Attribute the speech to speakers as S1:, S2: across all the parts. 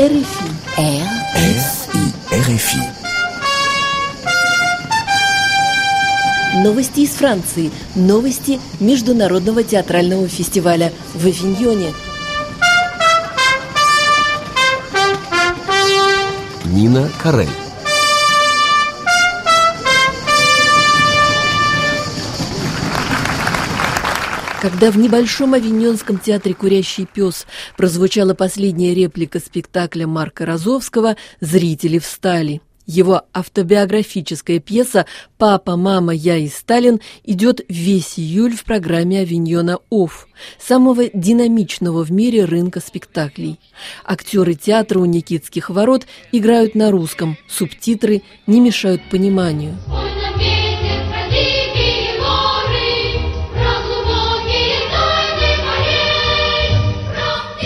S1: RFI.
S2: RFI. RFI.
S1: Новости из Франции. Новости Международного театрального фестиваля в Авиньоне.
S2: Нина Карель.
S1: Когда в небольшом авиньонском театре «Курящий пес» прозвучала последняя реплика спектакля Марка Розовского, зрители встали. Его автобиографическая пьеса «Папа, мама, я и Сталин» идет весь июль в программе «Авиньона Офф», самого динамичного в мире рынка спектаклей. Актеры театра у Никитских ворот играют на русском, субтитры не мешают пониманию.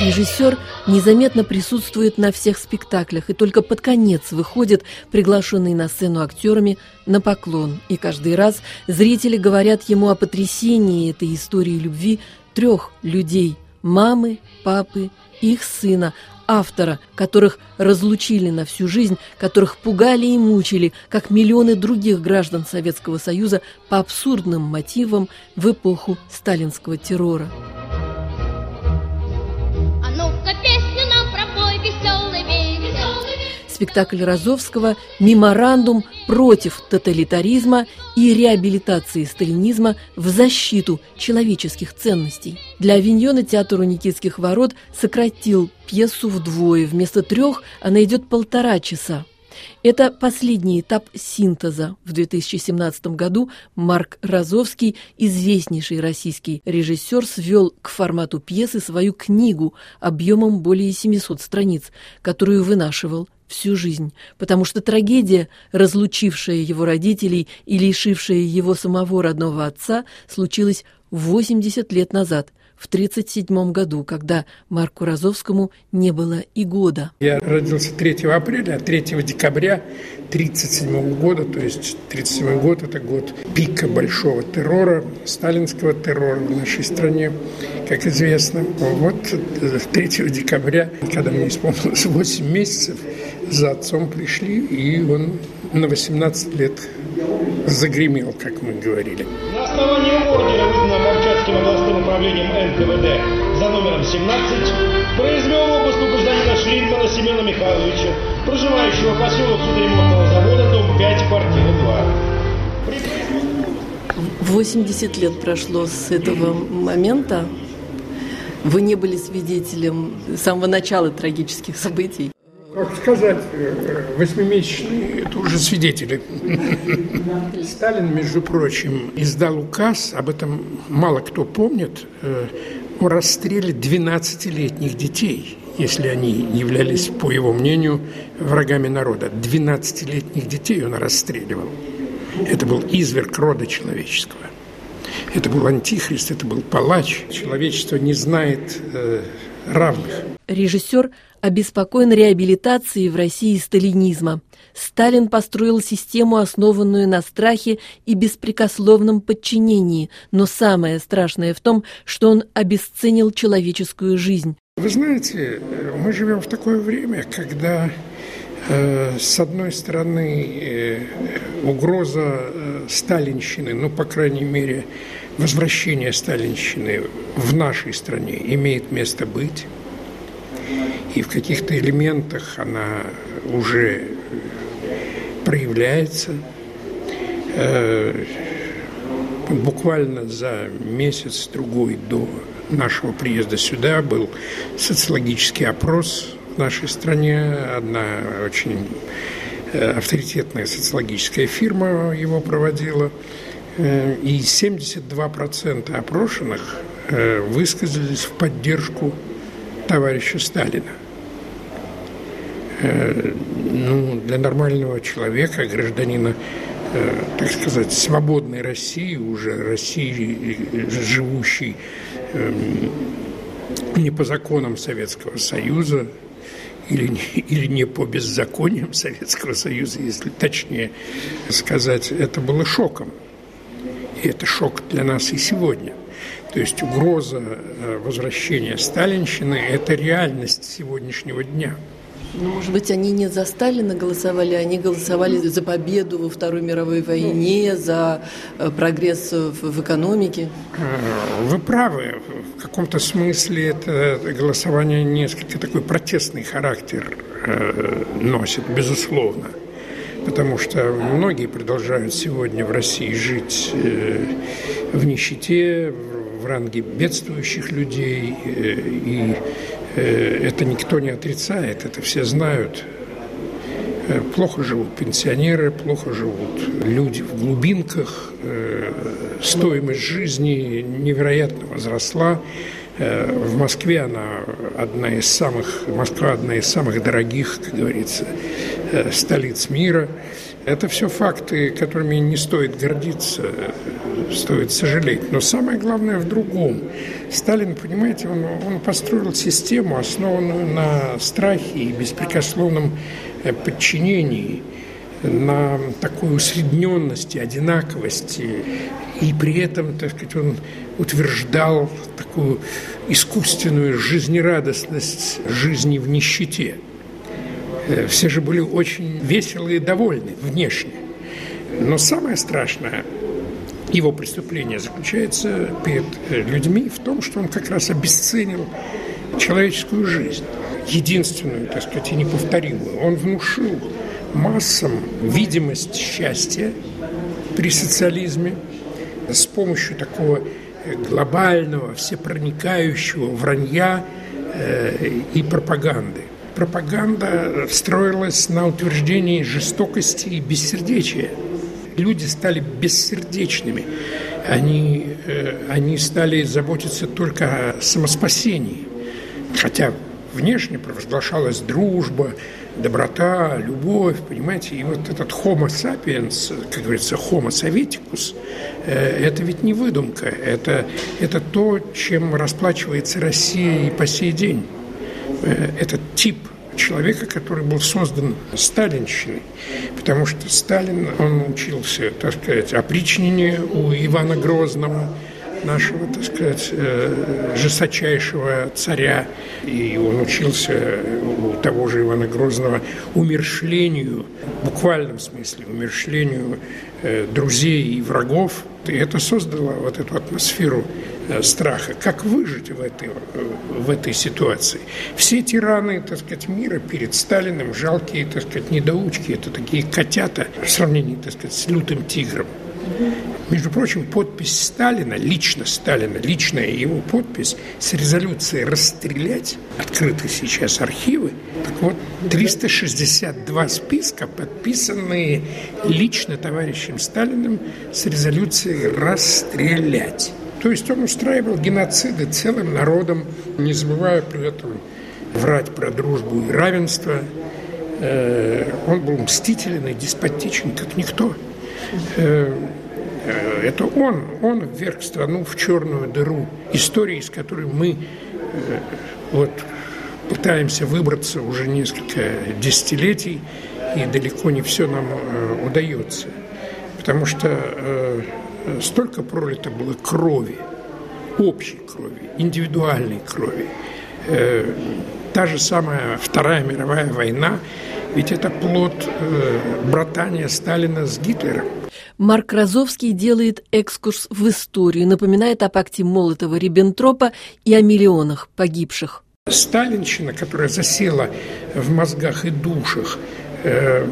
S1: Режиссер незаметно присутствует на всех спектаклях и только под конец выходит, приглашенный на сцену актерами, на поклон. И каждый раз зрители говорят ему о потрясении этой истории любви трех людей – мамы, папы, их сына, автора, которых разлучили на всю жизнь, которых пугали и мучили, как миллионы других граждан Советского Союза по абсурдным мотивам в эпоху сталинского террора. Спектакль Розовского «Меморандум против тоталитаризма и реабилитации сталинизма в защиту человеческих ценностей». Для Авиньона театр у Никитских ворот сократил пьесу вдвое. Вместо трех она идет полтора часа. Это последний этап синтеза. В 2017 году Марк Розовский, известнейший российский режиссер, свел к формату пьесы свою книгу объемом более 700 страниц, которую вынашивал всю жизнь, потому что трагедия, разлучившая его родителей и лишившая его самого родного отца, случилась 80 лет назад – в 1937 году, когда Марку Розовскому не было и года.
S3: Я родился 3 апреля, а 3 декабря 1937 года, то есть 1937 год – это год пика большого террора, сталинского террора в нашей стране, как известно. Вот 3 декабря, когда мне исполнилось 8 месяцев, за отцом пришли, и он на 18 лет загремел, как мы говорили.
S4: На основании ордера, выданного Камчатским областным управлением НКВД за номером 17, произвел обыск у гражданина Шлинтона Семена Михайловича, проживающего поселок судоремонтного завода, дом 5, квартира
S1: 2. 80 лет прошло с этого момента. Вы не были свидетелем самого начала трагических событий
S3: как сказать, восьмимесячные, это уже свидетели. Сталин, между прочим, издал указ, об этом мало кто помнит, э, о расстреле 12-летних детей, если они являлись, по его мнению, врагами народа. 12-летних детей он расстреливал. Это был изверг рода человеческого. Это был антихрист, это был палач. Человечество не знает э, равных.
S1: Режиссер обеспокоен реабилитацией в России сталинизма. Сталин построил систему, основанную на страхе и беспрекословном подчинении, но самое страшное в том, что он обесценил человеческую жизнь.
S3: Вы знаете, мы живем в такое время, когда э, с одной стороны э, угроза э, сталинщины, ну, по крайней мере, возвращение сталинщины в нашей стране имеет место быть – и в каких-то элементах она уже проявляется. Э, буквально за месяц-другой до нашего приезда сюда был социологический опрос в нашей стране. Одна очень э, авторитетная социологическая фирма его проводила. Э, и 72% опрошенных высказались в поддержку товарища Сталина. Э, ну, для нормального человека, гражданина, э, так сказать, свободной России, уже России, живущей эм, не по законам Советского Союза, или не, или не по беззакониям Советского Союза, если точнее сказать, это было шоком. И это шок для нас и сегодня. То есть угроза э, возвращения сталинщины – это реальность сегодняшнего дня –
S1: Ну, может быть, они не за Сталина голосовали, они голосовали за победу во Второй мировой войне, за э, прогресс в экономике?
S3: Э, вы правы. В каком-то смысле это голосование несколько такой протестный характер носит, безусловно. Потому что многие продолжают сегодня в России жить в нищете, в ранге бедствующих людей, и Э, это никто не отрицает, это все знают. Э, плохо живут пенсионеры, плохо живут люди в глубинках, э, стоимость жизни невероятно возросла. В Москве она одна из самых, Москва одна из самых дорогих, как говорится, столиц мира. Это все факты, которыми не стоит гордиться, стоит сожалеть. Но самое главное в другом. Сталин, понимаете, он, он построил систему, основанную на страхе и беспрекословном э, подчинении, на такой усредненности, одинаковости. И при этом, так сказать, он утверждал такую искусственную жизнерадостность жизни в нищете – все же были очень веселые и довольны внешне. Но самое страшное его преступление заключается перед э, людьми в том, что он как раз обесценил человеческую жизнь, единственную, так сказать, и неповторимую. Он внушил массам видимость счастья при социализме с помощью такого э, глобального, всепроникающего вранья и пропаганды пропаганда строилась на утверждении жестокости и бессердечия. Люди стали бессердечными. Они, э, они стали заботиться только о самоспасении. Хотя внешне провозглашалась дружба, доброта, любовь, понимаете, и вот этот homo sapiens, как говорится, homo sovieticus, э, это ведь не выдумка, это, это то, чем расплачивается Россия и по сей день. Э, этот тип человека, который был создан сталинщиной, потому что Сталин, он учился, так сказать, опричнению у Ивана Грозного, нашего, так сказать, э, жесточайшего царя, и он учился у того же Ивана Грозного умершлению, в буквальном смысле, умершлению э, друзей и врагов, и это создало вот эту атмосферу страха. Как выжить в этой, в этой ситуации? Все тираны, так сказать, мира перед Сталиным жалкие, так сказать, недоучки. Это такие котята в сравнении, так сказать, с лютым тигром. Между прочим, подпись Сталина, лично Сталина, личная его подпись с резолюцией «расстрелять», открыты сейчас архивы, так вот, 362 списка, подписанные лично товарищем Сталиным с резолюцией «расстрелять». То есть он устраивал геноциды целым народом, не забывая при этом врать про дружбу и равенство. Э, он был мстителен и деспотичен, как никто. Э, э, это он, он вверг страну в черную дыру, истории, из которой мы вот, пытаемся выбраться уже несколько десятилетий, и далеко не все нам удается. Потому что столько пролито было крови, общей крови, индивидуальной крови. Э, та же самая Вторая мировая война, ведь это плод э, братания Сталина с Гитлером.
S1: Марк Розовский делает экскурс в историю, напоминает о пакте Молотова-Риббентропа и о миллионах погибших.
S3: Сталинщина, которая засела в мозгах и душах, э,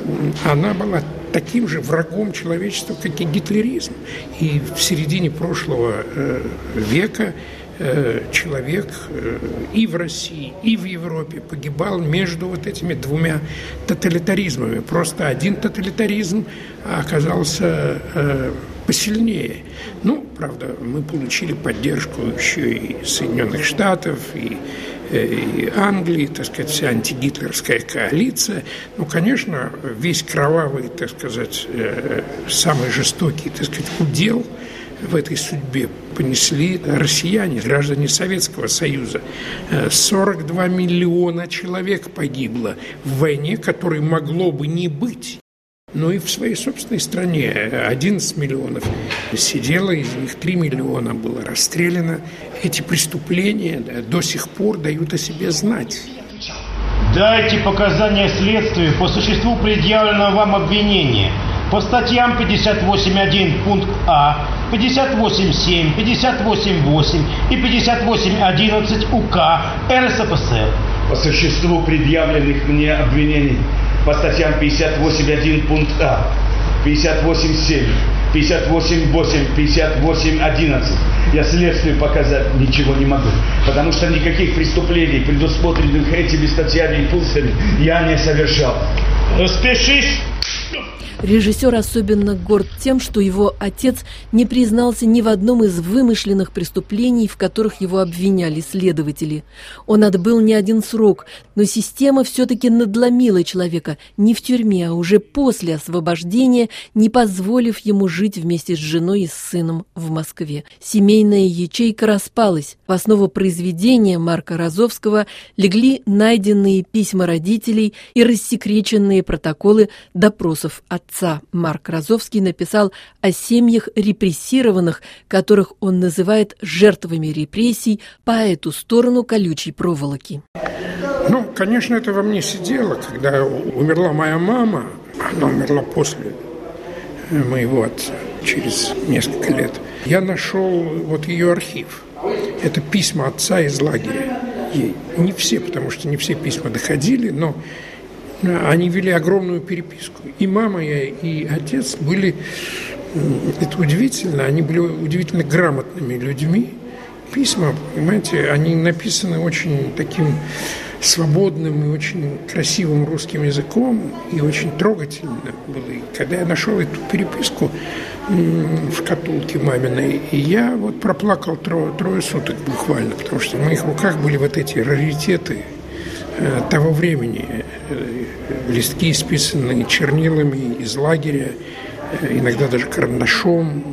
S3: она была таким же врагом человечества, как и гитлеризм. И в середине прошлого э, века э, человек э, и в России, и в Европе погибал между вот этими двумя тоталитаризмами. Просто один тоталитаризм оказался посильнее. Ну, правда, мы получили поддержку еще и Соединенных Штатов, и и Англии, так сказать, вся антигитлерская коалиция. Ну, конечно, весь кровавый, так сказать, э, самый жестокий, так сказать, удел в этой судьбе понесли россияне, граждане Советского Союза. 42 э, миллиона человек погибло в войне, которой могло бы не быть. Но и в своей собственной стране 11 миллионов сидело, из них 3 миллиона было расстреляно. Эти преступления да, до сих пор дают о себе знать.
S4: Дайте показания следствию по существу предъявленного вам обвинения по статьям 58.1 пункт А, 58.7, 58.8 и 58.11 УК РСФСР.
S5: По существу предъявленных мне обвинений по статьям 58.1 пункт А, 58.7, 58.8, 58.11 я следствию показать ничего не могу, потому что никаких преступлений, предусмотренных этими статьями и пунктами, я не совершал.
S4: Распишись!
S1: Режиссер особенно горд тем, что его отец не признался ни в одном из вымышленных преступлений, в которых его обвиняли следователи. Он отбыл не один срок, но система все-таки надломила человека не в тюрьме, а уже после освобождения, не позволив ему жить вместе с женой и с сыном в Москве. Семейная ячейка распалась. В основу произведения Марка Розовского легли найденные письма родителей и рассекреченные протоколы допросов отца отца Марк Розовский написал о семьях репрессированных, которых он называет жертвами репрессий по эту сторону колючей проволоки.
S3: Ну, конечно, это во мне сидело, когда умерла моя мама, она умерла после моего отца, через несколько лет. Я нашел вот ее архив. Это письма отца из лагеря ей. Не все, потому что не все письма доходили, но они вели огромную переписку. И мама и отец были, это удивительно, они были удивительно грамотными людьми. Письма, понимаете, они написаны очень таким свободным и очень красивым русским языком, и очень трогательно было. И когда я нашел эту переписку в шкатулке маминой, я вот проплакал трое, трое суток буквально, потому что в моих руках были вот эти раритеты – того времени. Э, листки, исписанные чернилами из лагеря, э, иногда даже карандашом,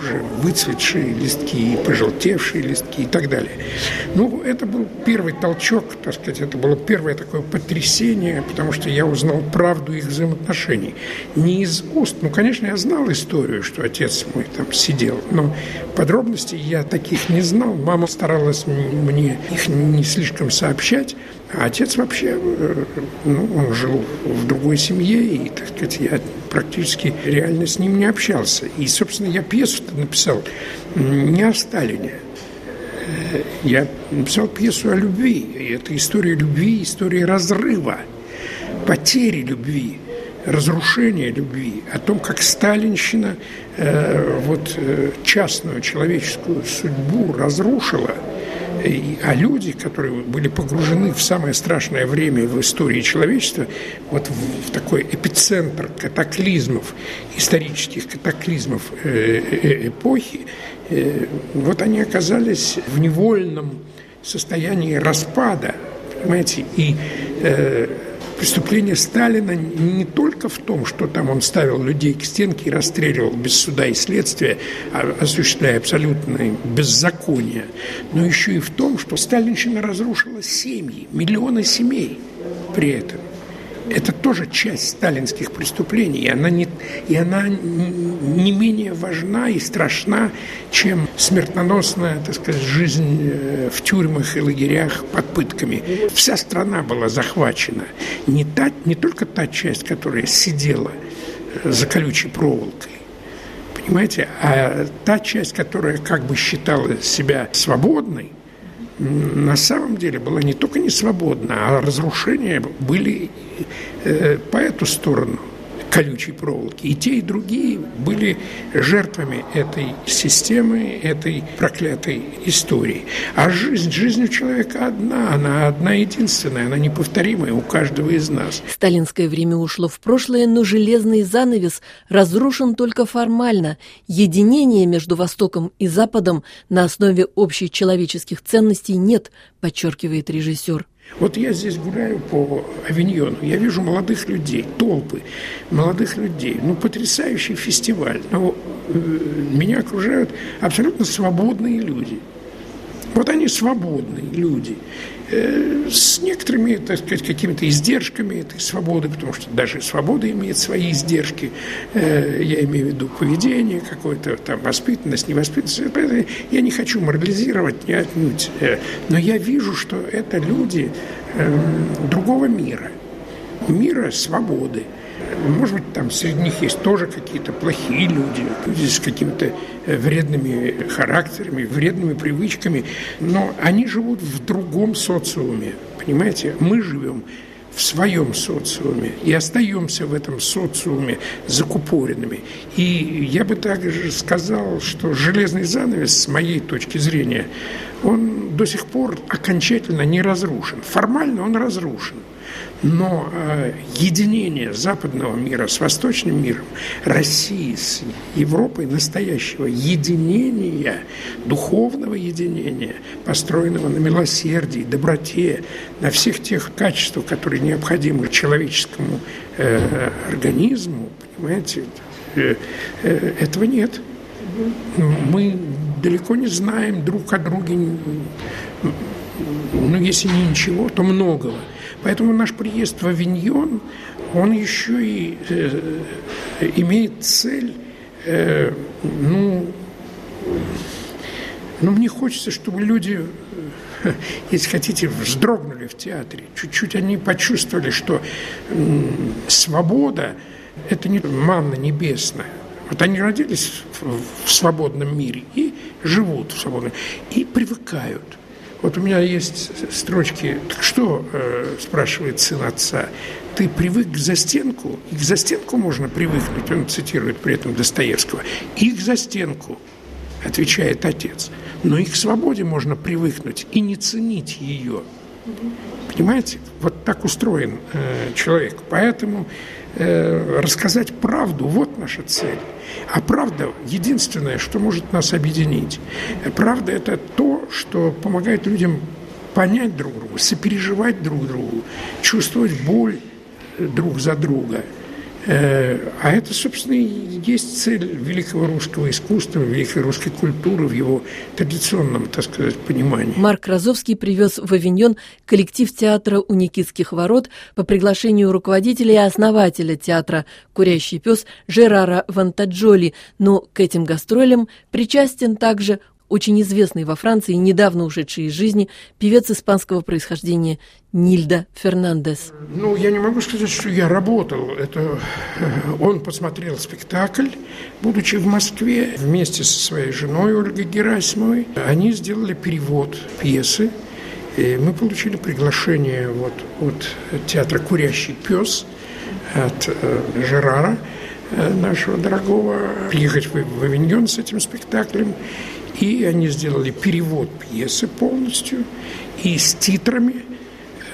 S3: уже выцветшие листки, пожелтевшие листки и так далее. Ну, это был первый толчок, так сказать, это было первое такое потрясение, потому что я узнал правду их взаимоотношений. Не из уст, ну, конечно, я знал историю, что отец мой там сидел, но подробностей я таких не знал. Мама старалась мне их не слишком сообщать, а отец вообще, э, ну, он жил в другой семье, и, так сказать, я практически реально с ним не общался. И, собственно, я пьесу написал не о Сталине. Э, я написал пьесу о любви. И это история любви, история разрыва, потери любви, разрушения любви, о том, как сталинщина э, вот, э, частную человеческую судьбу разрушила – а люди, которые были погружены в самое страшное время в истории человечества, вот в, такой эпицентр катаклизмов, исторических катаклизмов э, э, эпохи, э, вот они оказались в невольном состоянии распада, понимаете, и преступление Сталина не только в том, что там он ставил людей к стенке и расстреливал без суда и следствия, а осуществляя абсолютное беззаконие, но еще и в том, что сталинщина разрушила семьи, миллионы семей при этом. Это тоже часть сталинских преступлений, и она, не, и она не менее важна и страшна, чем смертоносная, так сказать, жизнь э, в тюрьмах и лагерях под пытками. Вся страна была захвачена. Не, та, не только та часть, которая сидела э, за колючей проволокой, понимаете, а та часть, которая как бы считала себя свободной, на самом деле была не только не свободна, а разрушения были э, по эту сторону колючей проволоки. И те, и другие были жертвами этой системы, этой проклятой истории. А жизнь, жизнь у человека одна, она одна единственная, она неповторимая у каждого из нас.
S1: Сталинское время ушло в прошлое, но железный занавес разрушен только формально. Единения между Востоком и Западом на основе общих человеческих ценностей нет, подчеркивает режиссер.
S3: Вот я здесь гуляю по авиньону, я вижу молодых людей, толпы молодых людей. Ну, потрясающий фестиваль. Ну, э, меня окружают абсолютно свободные люди. Вот они свободные люди, с некоторыми, так сказать, какими-то издержками этой свободы, потому что даже свобода имеет свои издержки, э, я имею в виду поведение какое-то, там, воспитанность, невоспитанность. Я не хочу морализировать, не отнюдь, э, но я вижу, что это люди другого мира, мира свободы. Может быть, там среди них есть тоже какие-то плохие люди, люди с какими-то э, вредными характерами, вредными привычками, но они живут в другом социуме, понимаете? Мы живем в своем социуме и остаемся в этом социуме закупоренными. И я бы также сказал, что железный занавес, с моей точки зрения, он до сих пор окончательно не разрушен. Формально он разрушен. Но э, единение западного мира с восточным миром, России с Европой настоящего единения, духовного единения, построенного на милосердии, доброте, на всех тех качествах, которые необходимы человеческому э, организму, понимаете, э, э, этого нет. Мы далеко не знаем друг о друге, ну, если не ничего, то многого. Поэтому наш приезд в Авиньон, он еще и э, имеет цель, э, ну, ну, мне хочется, чтобы люди, если хотите, вздрогнули в театре, чуть-чуть они почувствовали, что свобода – это не манна небесная. Вот они родились в, свободном мире и живут в свободном, и привыкают – вот у меня есть строчки. Так что, э, спрашивает сын отца, ты привык к застенку, и к застенку можно привыкнуть, он цитирует при этом Достоевского, и к застенку, отвечает отец. Но и к свободе можно привыкнуть и не ценить ее. Понимаете? Вот так устроен э, человек. Поэтому э, рассказать правду – вот наша цель. А правда – единственное, что может нас объединить. Правда – это то, что помогает людям понять друг друга, сопереживать друг другу, чувствовать боль друг за друга – Э, а это, собственно, и есть цель великого русского искусства, великой русской культуры в его традиционном, так сказать, понимании.
S1: Марк Розовский привез в Авиньон коллектив театра у Никитских ворот по приглашению руководителя и основателя театра «Курящий пес» Жерара Вантаджоли, но к этим гастролям причастен также очень известный во Франции, недавно ушедший из жизни, певец испанского происхождения Нильда Фернандес.
S3: Ну, я не могу сказать, что я работал. Это э, он посмотрел спектакль, будучи в Москве, вместе со своей женой Ольгой Герасимовой. Они сделали перевод пьесы. И мы получили приглашение вот от театра «Курящий пес», от э, Жерара, э, нашего дорогого, приехать в, в Авиньон с этим спектаклем. И они сделали перевод пьесы полностью и с титрами.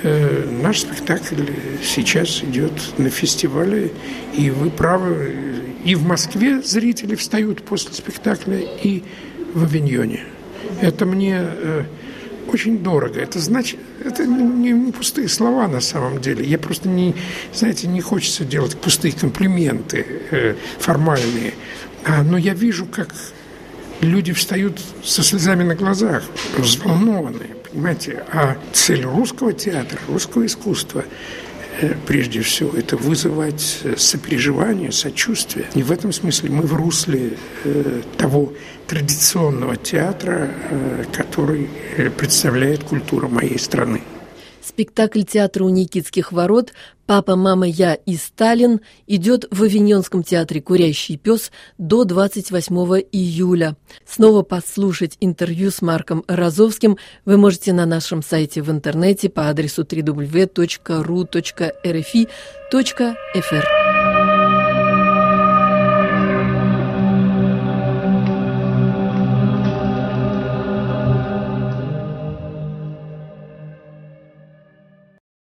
S3: Э, наш спектакль сейчас идет на фестивале, и вы правы, и в Москве зрители встают после спектакля, и в Авиньоне. Это мне э, очень дорого. Это значит, это не, не пустые слова на самом деле. Я просто не, знаете, не хочется делать пустые комплименты э, формальные. А, но я вижу, как люди встают со слезами на глазах, взволнованные, понимаете. А цель русского театра, русского искусства э, прежде всего, это вызывать э, сопереживание, сочувствие. И в этом смысле мы в русле э, того традиционного театра, который представляет культура моей страны.
S1: Спектакль театра у Никитских ворот «Папа, мама, я и Сталин» идет в Авиньонском театре «Курящий пес» до 28 июля. Снова послушать интервью с Марком Розовским вы можете на нашем сайте в интернете по адресу www.ru.rfi.fr.